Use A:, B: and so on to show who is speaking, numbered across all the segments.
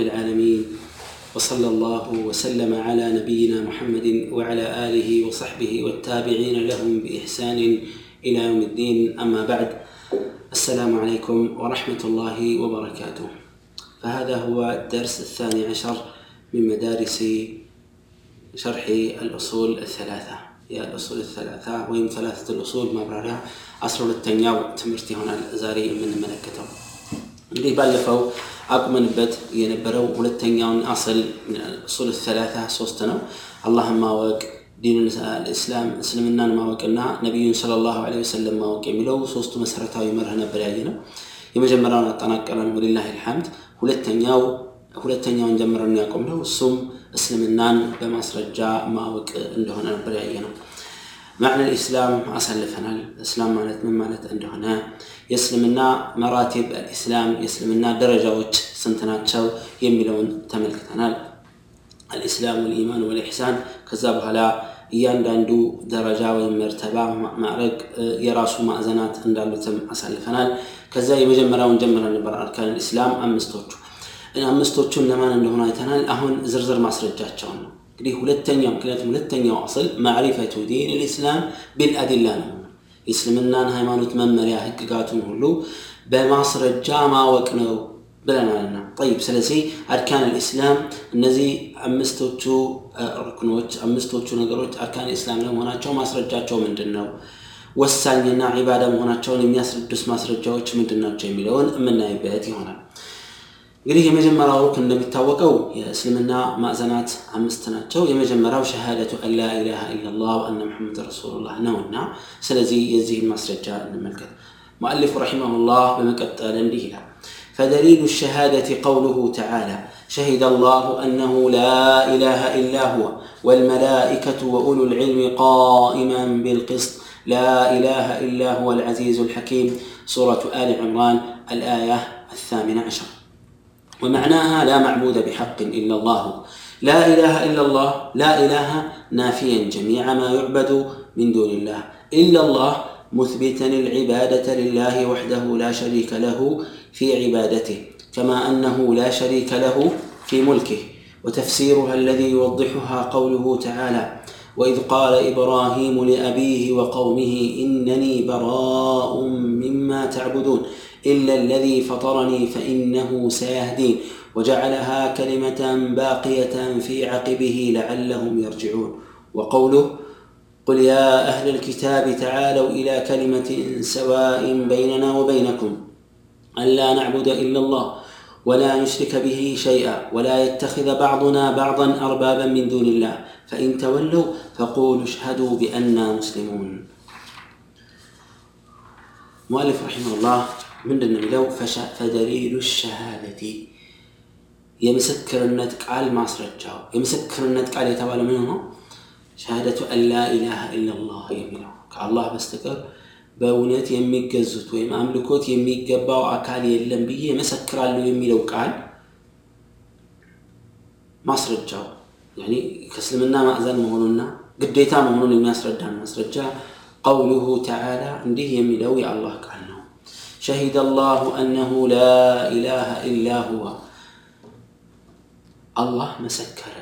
A: رب العالمين. وصلى الله وسلم على نبينا محمد وعلى آله وصحبه والتابعين لهم بإحسان إلى يوم الدين. أما بعد السلام عليكم ورحمة الله وبركاته. فهذا هو الدرس الثاني عشر من مدارس شرح الأصول الثلاثة. هي الأصول الثلاثة وين ثلاثة الأصول؟ ما برارها أصل التنياو تمرتي هنا الأزاري من ملكته እንግዲህ ባለፈው አቁመንበት የነበረው ሁለተኛውን አስል ሱል ሰላታ ሶስት ነው። አላህን ማወቅ ዲን ልእስላም እስልምናን ማወቅና ነቢዩን ስለ ላሁ ወሰለም ማወቅ የሚለው ሶስቱ መሰረታዊ መርህ ነበር ያየ ነው የመጀመሪያውን አጠናቀረን ወሊላህ ልሐምድ ሁለተኛው ሁለተኛውን ጀምረን ያቆምነው እሱም እስልምናን በማስረጃ ማወቅ እንደሆነ ነበር ያየ ነው ማዕነ ልእስላም አሳልፈናል እስላም ማለት ምን ማለት እንደሆነ የእስልምና መራቲብ አልኢስላም የእስልምና ደረጃዎች ስንት ናቸው የሚለውን ተመልክተናል አልኢስላም ወልኢማን ወልኢሕሳን ከዛ በኋላ እያንዳንዱ ደረጃ ወይም መርተባ ማዕረግ የራሱ ማዕዘናት እንዳሉትም አሳልፈናል ከዛ የመጀመሪያውን ጀምረን ነበር አርካን ልእስላም አምስቶቹ አምስቶቹን ለማን እንደሆነ አይተናል አሁን ዝርዝር ማስረጃቸውን ነው እንግዲህ ሁለተኛው ምክንያቱም ሁለተኛው አስል ማዕሪፈቱ ዲን ልእስላም ቢልአዲላ ነው የእስልምናን ሃይማኖት መመሪያ ህግጋቱን ሁሉ በማስረጃ ማወቅ ነው ብለናልና ጠይብ ስለዚህ አርካን ልእስላም እነዚህ አምስቶቹ ሩክኖች አምስቶቹ ነገሮች አርካን ልእስላም ለመሆናቸው ማስረጃቸው ምንድን ነው ወሳኝና ዒባዳ መሆናቸውን የሚያስረዱስ ማስረጃዎች ምንድን ናቸው የሚለውን የምናይበት ይሆናል እንግዲህ የመጀመሪያው ሩክን እንደሚታወቀው የእስልምና ማዕዘናት አምስት ናቸው የመጀመሪያው ሸሃደቱ አን ላ ኢላሃ ኢላላህ ወአነ ሙሐመድ ረሱሉላህ ነውና ስለዚህ የዚህን ማስረጃ እንመልከት ሙአሊፉ ረሒመሁላህ በመቀጠል እንዲህ ይላል فدليل الشهادة قوله تعالى شهد الله أنه لا إله إلا هو والملائكة وأولو العلم قائما بالقسط لا إله إلا هو العزيز الحكيم سورة آل عمران الآية الثامنة عشر ومعناها لا معبود بحق إلا الله. لا إله إلا الله لا إله نافيا جميع ما يعبد من دون الله. إلا الله مثبتا العبادة لله وحده لا شريك له في عبادته كما أنه لا شريك له في ملكه. وتفسيرها الذي يوضحها قوله تعالى وإذ قال إبراهيم لأبيه وقومه إنني براء مما تعبدون. إلا الذي فطرني فإنه سيهدين وجعلها كلمة باقية في عقبه لعلهم يرجعون وقوله قل يا أهل الكتاب تعالوا إلى كلمة سواء بيننا وبينكم ألا نعبد إلا الله ولا نشرك به شيئا ولا يتخذ بعضنا بعضا أربابا من دون الله فإن تولوا فقولوا اشهدوا بأننا مسلمون مؤلف رحمه الله ምንድን ነው የሚለው? ፈደሊሉ ሸሃደቲ። የምስክርነት ቃል ማስረጃው። የምስክርነት ቃል የተባለ ምን ነው? ሸሃደቱ አላ ኢላሃ ኢላላህ የሚለው። ከአላህ በስተቀር በእውነት የሚገዙት ወይም አምልኮት የሚገባው አካል የለም ብዬ መሰክራለሁ የሚለው ቃል ማስረጃው። ከእስልምና ማዕዘን መሆኑና ግዴታ መሆኑን የሚያስረዳን ማስረጃ ቀውሉሁ ተዓላ እንዲህ የሚለው የአላህ ቃል ነው شهد الله أنه لا إله إلا هو. الله مسكر.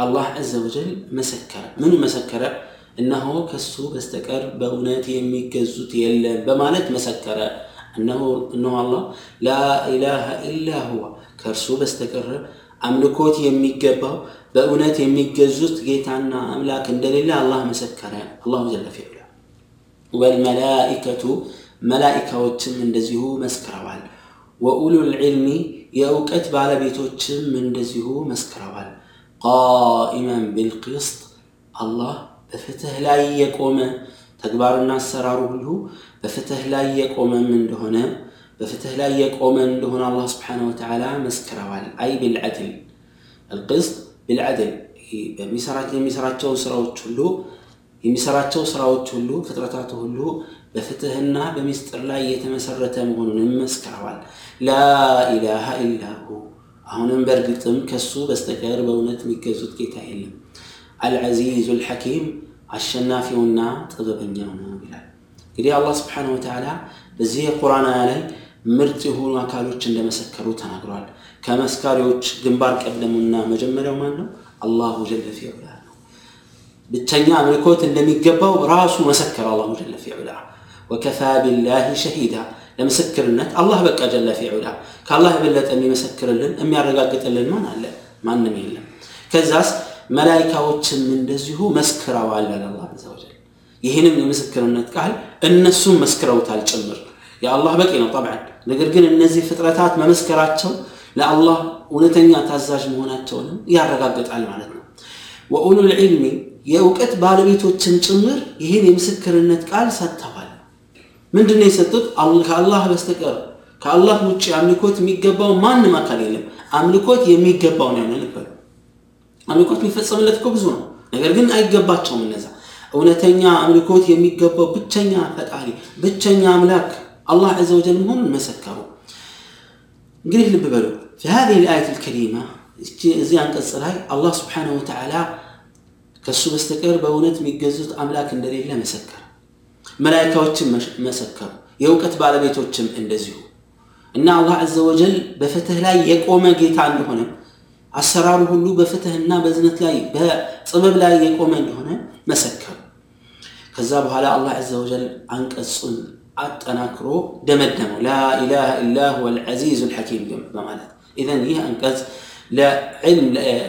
A: الله عز وجل مسكر. من مسكر؟ إنه كسو بستكر بونات يمي كزوت يلا بمالت مسكر أنه إنه الله لا إله إلا هو كرسو بستكر أملكوت يمي كباو بأونات يمي كزوت جيتانا أملاك دليل الله መላኢካዎችም እንደዚሁ መስክረዋል። ወኡሉል ዒልሚ የእውቀት ባለቤቶችም እንደዚሁ መስክረዋል። ቃኢመን ቢልቅስጥ አላህ በፍትህ ላይ የቆመ ተግባርና አሰራሩ ሁሉ በፍትህ ላይ የቆመም እንደሆነ በፍትህ ላይ የቆመ እንደሆነ አላህ ስብሓነ ወተዓላ መስክረዋል። አይ ቢልዓድል አልቅስጥ ቢልዓድል የሚሰራቸው ስራዎች ሁሉ የሚሰራቸው ስራዎች ሁሉ ፍጥረታት ሁሉ በፍትህና በሚስጥር ላይ የተመሰረተ መሆኑን መስክረዋል ላኢላሃ ኢላሁ አሁንም በእርግጥም ከሱ በስተቀር በእውነት የሚገዙት ጌታ የለም አልዓዚዙ ልሐኪም አሸናፊውና ጥበበኛው ነው ይላል እንግዲህ አላህ ስብሓን ወተዓላ በዚህ የቁርአን አያ ላይ ምርጥ የሆኑ አካሎች እንደመሰከሩ ተናግረዋል ከመስካሪዎች ግንባር ቀደሙና መጀመሪያው ማን ነው? አላሁ ጀለ ፊዑላ ነው። ብቸኛ አምልኮት እንደሚገባው ራሱ መሰከረ አላሁ ጀለ ፊዑላ። ወከፋ ቢላሂ ሸሂዳ ለምስክርነት አላህ በቃ ጀለ ፊዑላ። ከአላህ የበለጠ የሚመሰክርልን የሚያረጋግጥልን ማን አለ? ማንም የለም። ከዛስ መላይካዎችም እንደዚሁ መስክረዋል አለ አላህ ዐዘ ወጀል። ይህንም የምስክርነት ቃል እነሱም መስክረውታል ጭምር የአላህ በቂ ነው ጠብዓን። ነገር ግን እነዚህ ፍጥረታት መመስከራቸው ለአላህ እውነተኛ ታዛዥ መሆናቸውንም ያረጋግጣል ማለት ነው። ወኡሉል ዒልሚ የእውቀት ባለቤቶችን ጭምር ይህን የምስክርነት ቃል ሰጥተዋል። ምንድን ነው የሰጡት? ከአላህ በስተቀር ከአላህ ውጭ አምልኮት የሚገባው ማንም አካል የለም። አምልኮት የሚገባው ነው ያለ አምልኮት የሚፈጸምለት እኮ ብዙ ነው። ነገር ግን አይገባቸውም እነዛ እውነተኛ አምልኮት የሚገባው ብቸኛ ፈጣሪ ብቸኛ አምላክ አላህ ዐዘ ወጀል መሆኑን መሰከሩ። እንግዲህ ልብ በሉ في الآية الكريمة እዚህ አንቀጽ ላይ አላህ ስብሓነሁ ወተዓላ ከእሱ በስተቀር በእውነት የሚገዙት አምላክ እንደሌለ መሰከረ። መላይካዎችም መሰከሩ፣ የእውቀት ባለቤቶችም እንደዚሁ እና አላህ ዐዘ ወጀል በፍትህ ላይ የቆመ ጌታ እንደሆነ አሰራሩ ሁሉ በፍትህና በዝነት ላይ በጥበብ ላይ የቆመ እንደሆነ መሰከሩ። ከዛ በኋላ አላህ ዐዘ ወጀል አንቀጹን አጠናክሮ ደመደመው ላኢላሃ ኢላ ሁወ ልዐዚዙ ልሐኪም በማለት ኢዘን ይህ አንቀጽ ለዕልም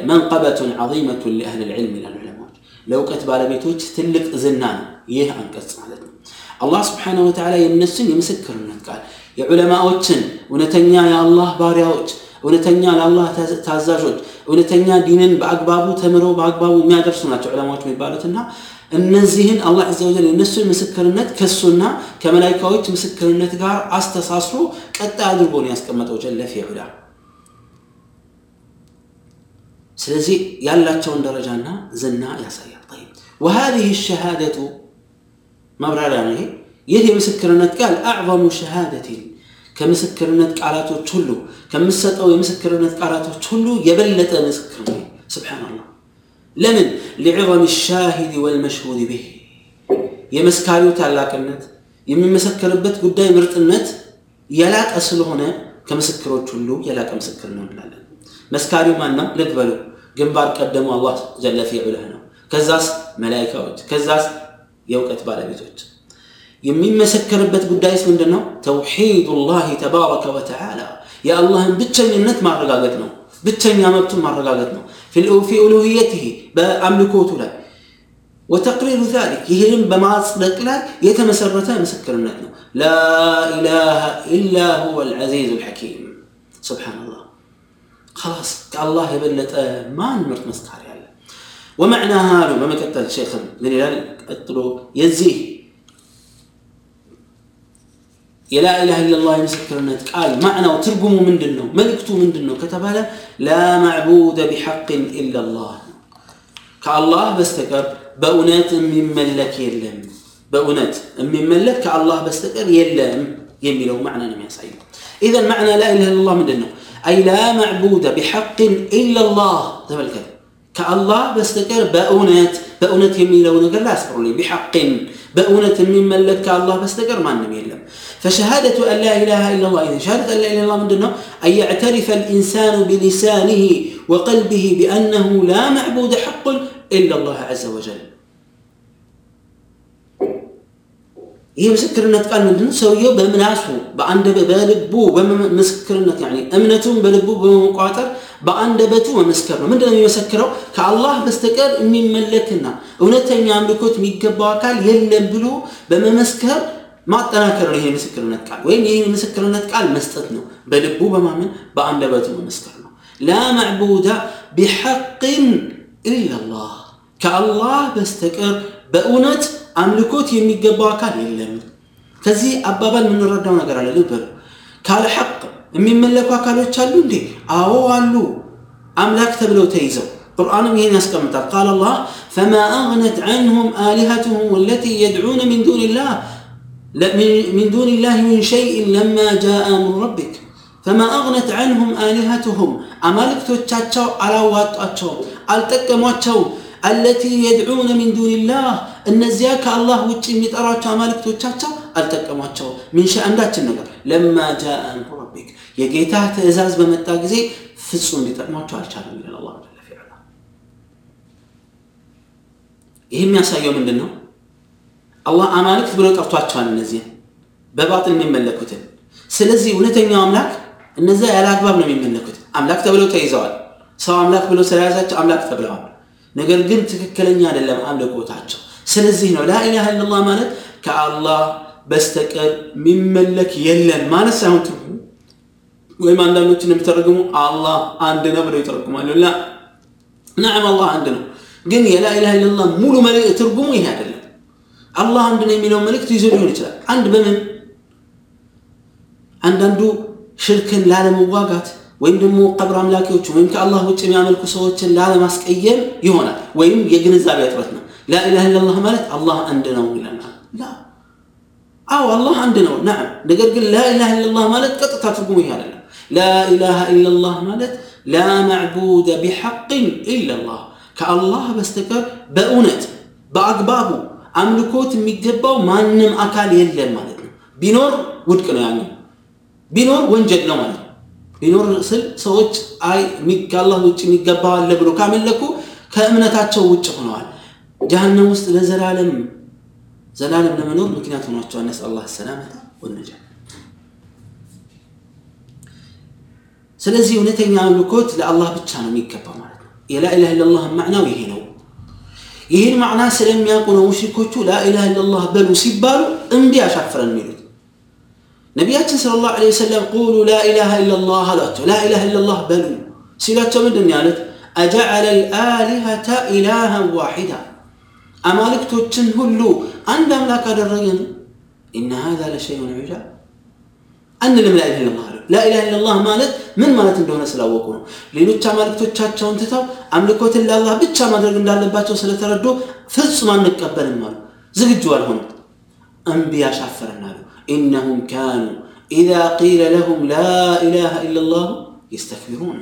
A: መንቀበቱን ዐዚመቱን ለአህል ልዕልም ይላሉ ዑለማዎች ለእውቀት ባለቤቶች ትልቅ ዝና ነው ይህ አንቀጽ ማለት ነው አላህ ስብሓነሁ ወተዓላ የእነሱን የምስክርነት ቃል የዑለማዎችን እውነተኛ የአላህ ባሪያዎች እውነተኛ ለአላህ ታዛዦች እውነተኛ ዲንን በአግባቡ ተምረው በአግባቡ የሚያደርሱ ናቸው ዑለማዎች የሚባሉትና እነዚህን አላህ ዐዘ ወጀል የእነሱን ምስክርነት ከእሱና ከመላይካዎች ምስክርነት ጋር አስተሳስሮ ቀጣይ አድርጎ ነው ያስቀመጠው ጀለ ፊዑላ። ስለዚህ ያላቸውን ደረጃና ዝና ያሳያል። ወሃዚህ ሸሃደቱ ማብራሪያ ነው ይሄ። ይህ የምስክርነት ቃል አዕظሙ ሸሃደቲን ከምስክርነት ቃላቶች ሁሉ ከምሰጠው የምስክርነት ቃላቶች ሁሉ የበለጠ ምስክር ነው። ስብሓንላህ ለምን? ሊዕظም ሻሂድ ወልመሽሁድ ብህ የመስካሪው ታላቅነት የሚመሰከርበት ጉዳይ ምርጥነት የላቀ ስለሆነ ከምስክሮች ሁሉ የላቀ ምስክር ነው እንላለን። መስካሪው ማነው? ልክ በሉ ግንባር ቀደሙ አላህ ጀለ ፊዑላህ ነው። ከዛስ መላይካዎች፣ ከዛስ የእውቀት ባለቤቶች። የሚመሰከርበት ጉዳይስ ምንድን ነው? ተውሒዱላህ ተባረከ ወተዓላ የአላህን ብቸኝነት ማረጋገጥ ነው። ብቸኛ መብቱን ማረጋገጥ ነው። ፊ ኡሉህየትህ በአምልኮቱ ላይ ወተቅሪሩ ዛሊክ ይህንም በማጽደቅ ላይ የተመሰረተ ምስክርነት ነው። ላኢላሃ ኢላ ሁወ ልዐዚዙ ልሐኪም ስብሓንላህ خلاص ومعنى هذا ما مكتل الشيخ لذلك أطلو يزيه. يا لا إله إلا الله يمسكرنات قال معنى وترجمه من دنه ملكته من دنه كتب له لا معبود بحق إلا الله. كالله بستكر بأونات من ملك يلم. بأونات من ملك كالله بستكر يلم. يميله معنى نمي سعيد إذا معنى لا إله إلا الله من دنه أي لا معبود بحق إلا الله. تملكت كالله بستكر بأونات بأونات يمين لو نقر لا أسبرني بحق. بأونة من ملك الله بستكر ما النبي يلم فشهادة أن لا إله إلا الله إذا شهادة أن لا إله إلا الله من دونه أن يعترف الإنسان بلسانه وقلبه بأنه لا معبود حق إلا الله عز وجل. ይህ ምስክርነት ቃል ምንድነው? ሰውየው በምላሱ በልቡ በምስክርነት እምነቱን በልቡ በመቋጠር በአንደበቱ መመስከር ነው። ምንድነው የሚመሰክረው? ከአላህ በስተቀር የሚመለክና እውነተኛ አምልኮት የሚገባው አካል የለም ብሎ በመመስከር ማጠናከር ነው። ይሄ ምስክርነት ቃል ወይም ይህ ምስክርነት ቃል መስጠት ነው። በልቡ በማመን በአንደበቱ መመስከር ነው። ላ ማዕቡዳ ቢሐቅን ኢላላህ ከአላህ በስተቀር በእውነት አምልኮት የሚገባው አካል የለም። ከዚህ አባባል የምንረዳው ነገር አለ። ልብ በሉ። ካለ ሐቅ የሚመለኩ አካሎች አሉ እንዴ? አዎ አሉ። አምላክ ተብለው ተይዘው ቁርአንም ይሄን ያስቀምጣል። ቃል አላህ ፈማ አግነት ዐንሁም አሊሀቱሁም ወለቲ የድዑነ ሚን ዱንላህ من دون الله من شيء لما جاء أمر ربك فما أغنت عنهم آلهتهم أمالك توتشاتشو على واتشاتشو التكمواتشو التي يدعون من دون الله እነዚያ ከአላህ ውጭ የሚጠሯቸው አማልክቶቻቸው አልጠቀሟቸው ሚንሸ አንዳችን ነገር ለማ ጃአ አምሩ ረቢክ የጌታ ትእዛዝ በመጣ ጊዜ ፍጹም ሊጠቅሟቸው አልቻለም ይላል አላህ። ይህ የሚያሳየው ምንድን ነው? አላህ አማልክት ብሎ ጠርቷቸዋል እነዚህ በባጥን የሚመለኩትን። ስለዚህ እውነተኛው አምላክ እነዚያ ያለ አግባብ ነው የሚመለኩት። አምላክ ተብለው ተይዘዋል። ሰው አምላክ ብሎ ስለያዛቸው አምላክ ተብለዋል። ነገር ግን ትክክለኛ አይደለም አምልኮታቸው። ስለዚህ ነው ላኢላሃ ኢለላህ ማለት ከአላህ በስተቀር የሚመለክ የለም ማለት ሳይሆን ትርጉሙ ወይም አንዳንዶች እንደሚተረጉሙ አላህ አንድ ነው ብለው ይተረጉማሉ። ላ ናዕም አላህ አንድ ነው፣ ግን የላኢላሃ ኢለላህ ሙሉ ትርጉሙ ይሄ አይደለም። አላህ አንድ ነው የሚለው መልእክት ይዞ ሊሆን ይችላል። አንድ በምን አንዳንዱ ሽርክን ላለመዋጋት ወይም ደግሞ ቀብር አምላኪዎችን ወይም ከአላህ ውጭ የሚያመልኩ ሰዎችን ላለማስቀየም ይሆናል። ወይም የግንዛቤ እጥረት ነው። ላኢላሃ ኢለላህ ማለት አላህ አንድ ነው ይለናል። አዎ አላህ አንድ ነው ናም። ነገር ግን ላኢላሃ ኢለላህ ማለት ቀጥታ ትርጉሙ ይሄ አይደለም። ላኢላሃ ኢለላህ ማለት ላ መዕቡደ ቢሐቅን ኢለላህ ከአላህ በስተቀር በእውነት በአግባቡ አምልኮት የሚገባው ማንም አካል የለም ማለት ነው። ቢኖር ውድቅ ነው ያኛው ቢኖር ወንጀል ነው ማለት ነው። ቢኖር ስል ሰዎች አይ ከአላህ ውጭ የሚገባው አለ ብሎ ካመለኩ ከእምነታቸው ውጭ ሆነዋል። ጀሃነም ውስጥ ለዘላለም ዘላለም ለመኖር ምክንያት ሆኗቸዋል። ነስ አላህ ሰላመታ ወነጃ። ስለዚህ እውነተኛ አምልኮት ለአላህ ብቻ ነው የሚገባው ማለት ነው። የላኢላሃ ኢለላህ ማዕናው ይሄ ነው። ይህን ማዕና ስለሚያውቁ ነው ሙሽሪኮቹ ላኢላሃ ኢለላህ በሉ ሲባሉ እምቢ አሻፍረን የሚሉት። ነቢያችን ሰለላሁ ዐለይሂ ወሰለም ቁሉ ላኢላሃ ኢለላህ አሏቸው። ላኢላሃ ኢለላህ በሉ ሲላቸው ምንድን ነው ያሉት? አጀዐለ ልአሊሀተ ኢላሃን ዋሒዳ አማልክቶችን ሁሉ አንድ አምላክ አደረገን። ኢነ ሃዛ ለሸይኡን ዑጃብ አንልም ላኢላሃ ኢለላህ አሉ። ላኢላሃ ኢለላህ ማለት ምን ማለት እንደሆነ ስላወቁ ነው። ሌሎች አማልክቶቻቸውን ትተው አምልኮትን ለአላህ ብቻ ማድረግ እንዳለባቸው ስለተረዱ ፍጹም አንቀበልም አሉ። ዝግጁ አልሆኑም። እምቢ ያሻፈረን አሉ። إنهم كانوا إذا قيل لهم لا إله إلا الله يستكبرون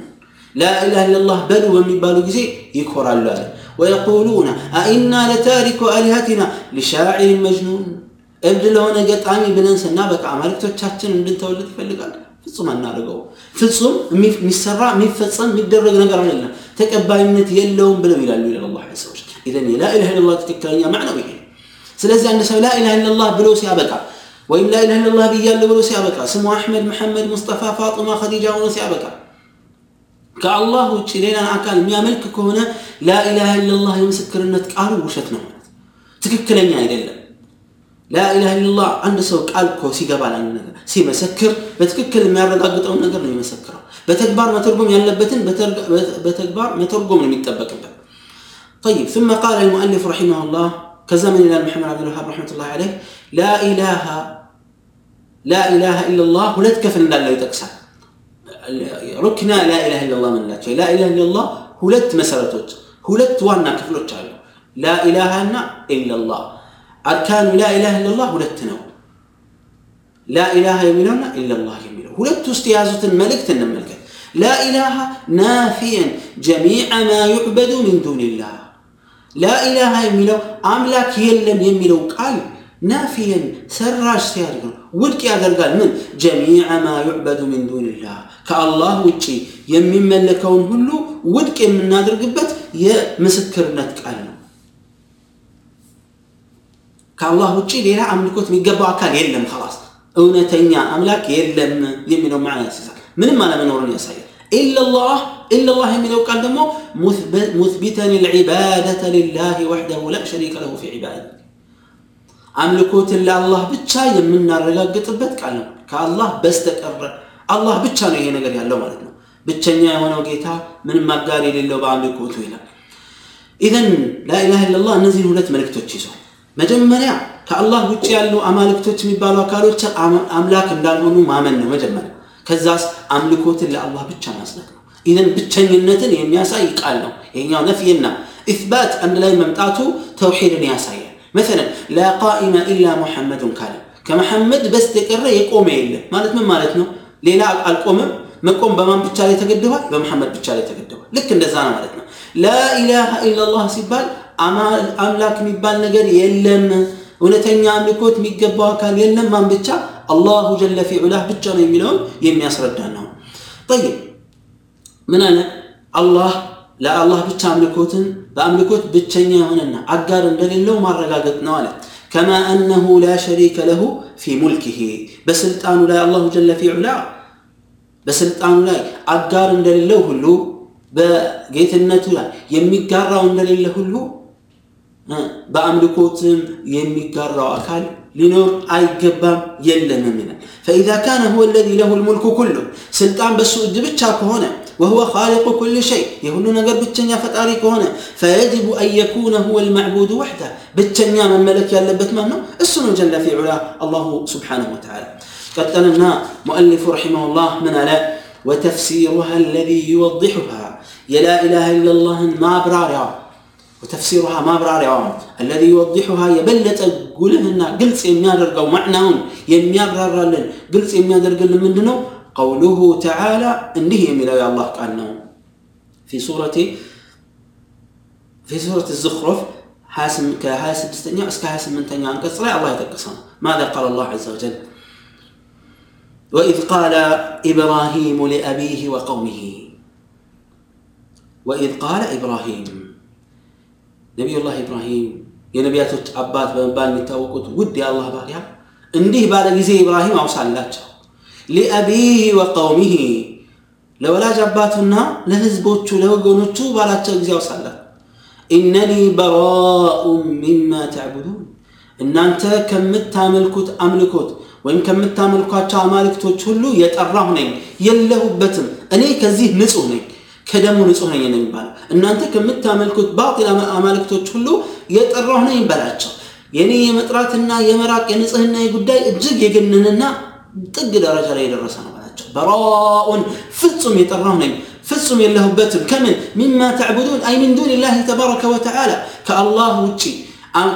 A: لا إله إلا الله بلوا ومن بالو جزي يكفر الله ويقولون أئنا لتارك آلهتنا لشاعر مجنون እብድ ለሆነ ገጣሚ ብለን ስናበቃ አማልክቶቻችን እንድንተውለት ይፈልጋል። ፍጹም አናደርገው። ፍጹም የሚሰራ የሚፈጸም የሚደረግ ነገር አይደለም፣ ተቀባይነት የለውም ብለው ይላሉ ይላል አላህ ሰዎች። ኢዘን የላኢላሃ ኢለላህ ትክክለኛ ማዕናው ይሄ ነው። ስለዚህ አንድ ሰው ላኢላሃ ኢለላህ ብሎ ሲያበቃ ወይም ላኢላሃ ኢለላህ ብያለሁ ብሎ ሲያበቃ ስሙ አሕመድ፣ መሐመድ፣ ሙስጠፋ፣ ፋጡማ፣ ኸዲጃ ሆኖ ሲያበቃ ከአላህ ውጭ ሌላን አካል የሚያመልክ ከሆነ ላኢላሃ ኢለላህ የምስክርነት ቃሉ ውሸት ነው ማለት ትክክለኛ አይደለም። ላኢላሃ ኢለላህ አንድ ሰው ቃል እኮ ሲገባ ለአንድ ነገር ሲመሰክር በትክክል የሚያረጋግጠውን ነገር ነው የሚመሰክረው። በተግባር መተርጎም ያለበትን በተግባር መተርጎም ነው የሚጠበቅበት። طيب ثم قال المؤلف رحمه الله كزمن إلى محمد عبد الوهاب رحمة الله عليه لا إله لا إله إلا الله ሁለት ክፍል እንዳለው ይጠቅሳል። ሩክና ላ ኢላሃ ኢለላህ ምንላቸው ላ ኢላሃ ኢለላህ ሁለት መሰረቶች ሁለት ዋና ክፍሎች አሉ። ላ ኢላሃ እና ኢለላህ አርካኑ ላ ኢላሃ ኢለላህ ሁለት ነው። ላ ኢላሃ የሚለውና ኢለላህ የሚለው ሁለት ውስጥ የያዙትን መልእክት እንመልከት። ላ ኢላሃ ናፊየን ጀሚዐ ማ ዩዕበዱ ሚን ዱንላህ ላ ኢላሃ የሚለው አምላክ የለም የሚለው ቃል ናፊየን ሰራሽ ሲያደርግ ነው፣ ውድቅ ያደርጋል። ምን ጀሚዐ ማ ዩዕበዱ ሚን ዱንላህ ከአላህ ውጪ የሚመለከውን ሁሉ ውድቅ የምናደርግበት የምስክርነት ቃል ነው። ከአላህ ውጪ ሌላ አምልኮት የሚገባው አካል የለም። ኸላስ እውነተኛ አምላክ የለም የሚለው ማዕና ያስይዛል። ምንም አለመኖሩን ያሳያል። ኢለላህ ኢለላህ የሚለው ቃል ደግሞ ሙስቢተን ልዕባደተ ሊላህ ወሕደሁ ላ ሸሪከ ለሁ ፊ ዒባደት አምልኮትን ለአላህ ብቻ የምናረጋግጥበት ቃል ነው። ከአላህ በስተቀረ አላህ ብቻ ነው ይሄ ነገር ያለው ማለት ነው። ብቸኛ የሆነው ጌታ ምንም አጋር የሌለው በአምልኮቱ ይላል። ኢዘን ላኢላሃ ኢለላህ እነዚህን ሁለት መልእክቶች ይዟል። መጀመሪያ ከአላህ ውጭ ያሉ አማልክቶች የሚባሉ አካሎች አምላክ እንዳልሆኑ ማመን ነው መጀመሪያ። ከዛስ አምልኮትን ለአላህ ብቻ ማስለት ነው። ኢዘን ብቸኝነትን የሚያሳይ ቃል ነው ይሄኛው። ነፍይና ኢትባት አንድ ላይ መምጣቱ ተውሒድን ያሳያል። መሰለን ላ ቃኢመ ኢላ ሙሐመዱን ካለ ከመሐመድ በስተቀረ የቆመ የለም ማለት ምን ማለት ነው? ሌላ አልቆምም። መቆም በማን ብቻ ላይ ተገድቧል? በመሐመድ ብቻ ላይ ተገድቧል። ልክ እንደዛ ነው ማለት ነው። ላኢላሃ ኢላላህ ሲባል አምላክ የሚባል ነገር የለም። እውነተኛ አምልኮት የሚገባው አካል የለም። ማን ብቻ? አላሁ ጀለ ፊዑላህ ብቻ ነው የሚለውን የሚያስረዳ ነው። ጠይብ ምን አለ አላህ ለአላህ ብቻ አምልኮትን በአምልኮት ብቸኛ የሆነና አጋር እንደሌለው ማረጋገጥ ነው አለ። ከማ አነሁ ላ ሸሪከ ለሁ ፊ ሙልኪህ በስልጣኑ ላይ አላሁ ጀለ ፊ ዑላ በስልጣኑ ላይ አጋር እንደሌለው ሁሉ በጌትነቱ ላይ የሚጋራው እንደሌለ ሁሉ በአምልኮትም የሚጋራው አካል ሊኖር አይገባም የለምም ይላል ፈኢዛ ካነ ሁወ ለዚ ለሁ ልሙልኩ ኩሉ ስልጣን በሱ እጅ ብቻ ከሆነ وهو خالق كل شيء. يقول نجر بتشنيا فتاري كهنا فيجب أن يكون هو المعبود وحده. بتشنيا من ملك يلبت منه السنة جل في علاه الله سبحانه وتعالى. قتلنا مؤلف رحمه الله من على وتفسيرها الذي يوضحها. يا لا إله إلا الله ما برارها وتفسيرها ما برارها الذي يوضحها يبلت قولهن قلت يميادر أو معناون يميادر لن قلت يميادر من دنو قوله تعالى انه من يا الله قالنا في سورة في سورة الزخرف حاسم كحاسم تستنيا اسك حاسم من تنيا انقص الله يتقصنا ماذا قال الله عز وجل وإذ قال إبراهيم لأبيه وقومه وإذ قال إبراهيم نبي الله إبراهيم يا نبيات أبات بمبال متوقت ودي الله باريا እንዲህ ባለ ጊዜ ኢብራሂም አውሳላቸው ሊአቢህ ወቀውሚህ ለወላጅ አባቱና ለህዝቦቹ ለወገኖቹ ባላቸው ጊዜ አውሳላት ኢነኒ በራኡ ሚማ ተዕቡዱን እናንተ ከምታመልኩት አምልኮት ወይም ከምታመልኳቸው አማልክቶች ሁሉ የጠራሁ ነኝ የለሁበትም። እኔ ከዚህ ንጹህ ነኝ ከደሙ ንጹህ ነኝ ነው የሚባለው። እናንተ ከምታመልኩት ባጢል አማልክቶች ሁሉ የጠራሁ ነኝ በላቸው። የኔ የመጥራትና የመራቅ የንጽህና ጉዳይ እጅግ የገነንና ጥግ ደረጃ ላይ የደረሰ ነው በላቸው በራኡን ፍጹም የጠራሁ ነኝ ፍጹም የለሁበትም ከምን ሚማ ተዕቡዱን አይ ሚን ዱን ላህ ተባረከ ወተዓላ ከአላህ ውጭ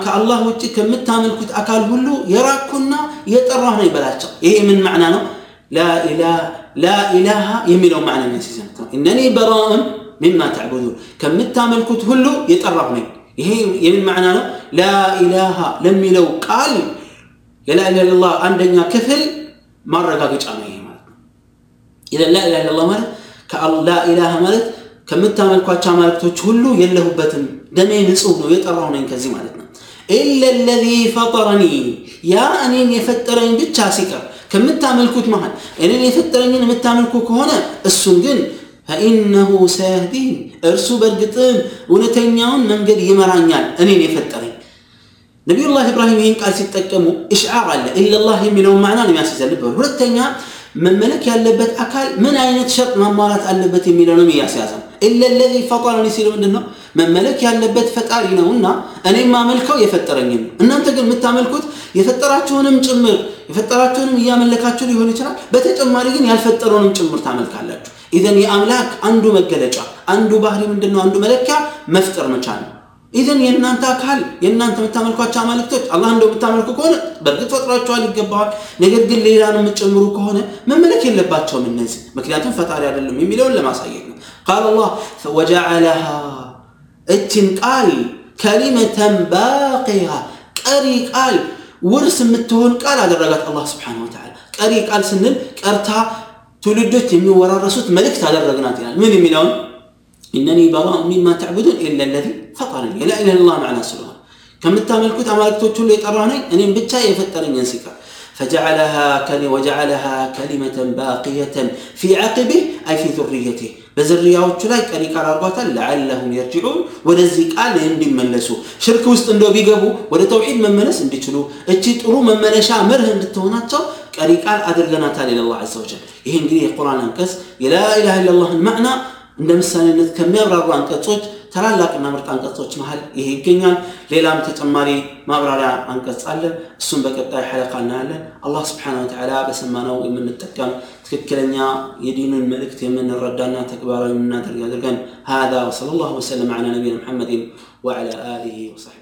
A: ከአላህ ውጭ ከምታመልኩት አካል ሁሉ የራኩና የጠራሁ ነኝ በላቸው ይሄ ምን ማዕና ነው ላኢላሃ የሚለው ማዕና የሚያስይዘን እነኒ በራኡን ሚማ ተዕቡዱን ከምታመልኩት ሁሉ የጠራሁ ነኝ ይሄ የምን ማዕና ነው ላኢላሃ ለሚለው ቃል የላኢላሃ ኢላላህ አንደኛ ክፍል ማረጋገጫ ነው ይሄ ማለት ነው። ኢዘን ላኢላሃ ኢላላህ ማለት ላኢላሃ ማለት ከምታመልኳቸው አማልክቶች ሁሉ የለሁበትም ደሜ ንጹህ ነው የጠራሁ ነኝ ከዚህ ማለት ነው። ኢለ ለዚ ፈጠረኒ ያ እኔን የፈጠረኝ ብቻ ሲቀር ከምታመልኩት መሃል እኔን የፈጠረኝን የምታመልኩ ከሆነ እሱን ግን ፈኢነሁ ሰያህዲን እርሱ በእርግጥም እውነተኛውን መንገድ ይመራኛል እኔን የፈጠረኝ ነቢዩላህ ኢብራሂም ይህን ቃል ሲጠቀሙ እሽዓር አለ። ኢላላህ የሚለውን ማዕና ነው የሚያስይዘልበት ሁለተኛ መመለክ ያለበት አካል ምን አይነት ሸርጥ ማሟላት አለበት የሚለውንም እያስያዘ ኢለ ለዚ ፈጠረኒ ሲል ምንድን ነው መመለክ ያለበት ፈጣሪ ነውና እኔ ማመልከው የፈጠረኝን ነው። እናንተ ግን የምታመልኩት የፈጠራችሁንም ጭምር የፈጠራችሁንም እያመለካችሁ ሊሆን ይችላል። በተጨማሪ ግን ያልፈጠረውንም ጭምር ታመልካላችሁ። ኢዘን የአምላክ አንዱ መገለጫ አንዱ ባህሪ ምንድነው? አንዱ መለኪያ መፍጠር መቻል ነው ኢዘን የእናንተ አካል የእናንተ የምታመልኳቸው አማልክቶች አላህ እንደው የምታመልኩ ከሆነ በእርግጥ ፈጥሯቸዋል ይገባዋል ነገር ግን ሌላን የምትጨምሩ ከሆነ መመለክ የለባቸውም እነዚህ ምክንያቱም ፈጣሪ አይደለም የሚለውን ለማሳየት ነው ቃል አላህ ወጀዐለሃ እችን ቃል ከሊመተን ባቂያ ቀሪ ቃል ውርስ የምትሆን ቃል አደረጋት አላህ ስብሓን ወተዓላ ቀሪ ቃል ስንል ቀርታ ትውልዶች የሚወራረሱት መልእክት አደረግናት ይላል ምን የሚለውን ኢነኒ በራኡ ሚማ ተዕቡዱን ኢለ ለዚ ፈጠረኒ ላ ኢላህ ኢላላህ ማዕና ስለሆነ ከምታመልኩት አማልክቶች ሁሉ የጠራሁ ነኝ እኔም ብቻ የፈጠረኝን ሲቀር فجعلها كلمة وجعلها كلمة باقية في عقبه أي في ذريته በዝርያዎቹ ላይ ቀሪ ቃል አድርጓታል ለዓለሁም የርጅዑን ወደዚህ ቃል እንዲመለሱ ሽርክ ውስጥ እንደው ቢገቡ ወደ ተውሒድ መመለስ እንዲችሉ እቺ ጥሩ መመለሻ መርህ እንድትሆናቸው ቀሪ ቃል አድርገናታል ኢላላህ አዘ ወጀል ይህ እንግዲህ የቁርአን አንቀጽ የላኢላሃ ኢላላህን ማዕና እንደ ምሳሌነት ከሚያብራሩ አንቀጾች ታላላቅና ምርጥ አንቀጾች መሀል ይሄ ይገኛል ሌላም ተጨማሪ ማብራሪያ አንቀጽ አለ እሱም በቀጣይ ሐለቃ እናያለን አላህ ስብሓን ወተዓላ በሰማነው የምንጠቀም ትክክለኛ የዲኑን መልእክት የምንረዳና ተግባራዊ የምናደርግ ያድርገን هذا وصلى الله وسلم على نبينا محمد وعلى آله وصحبه وسلم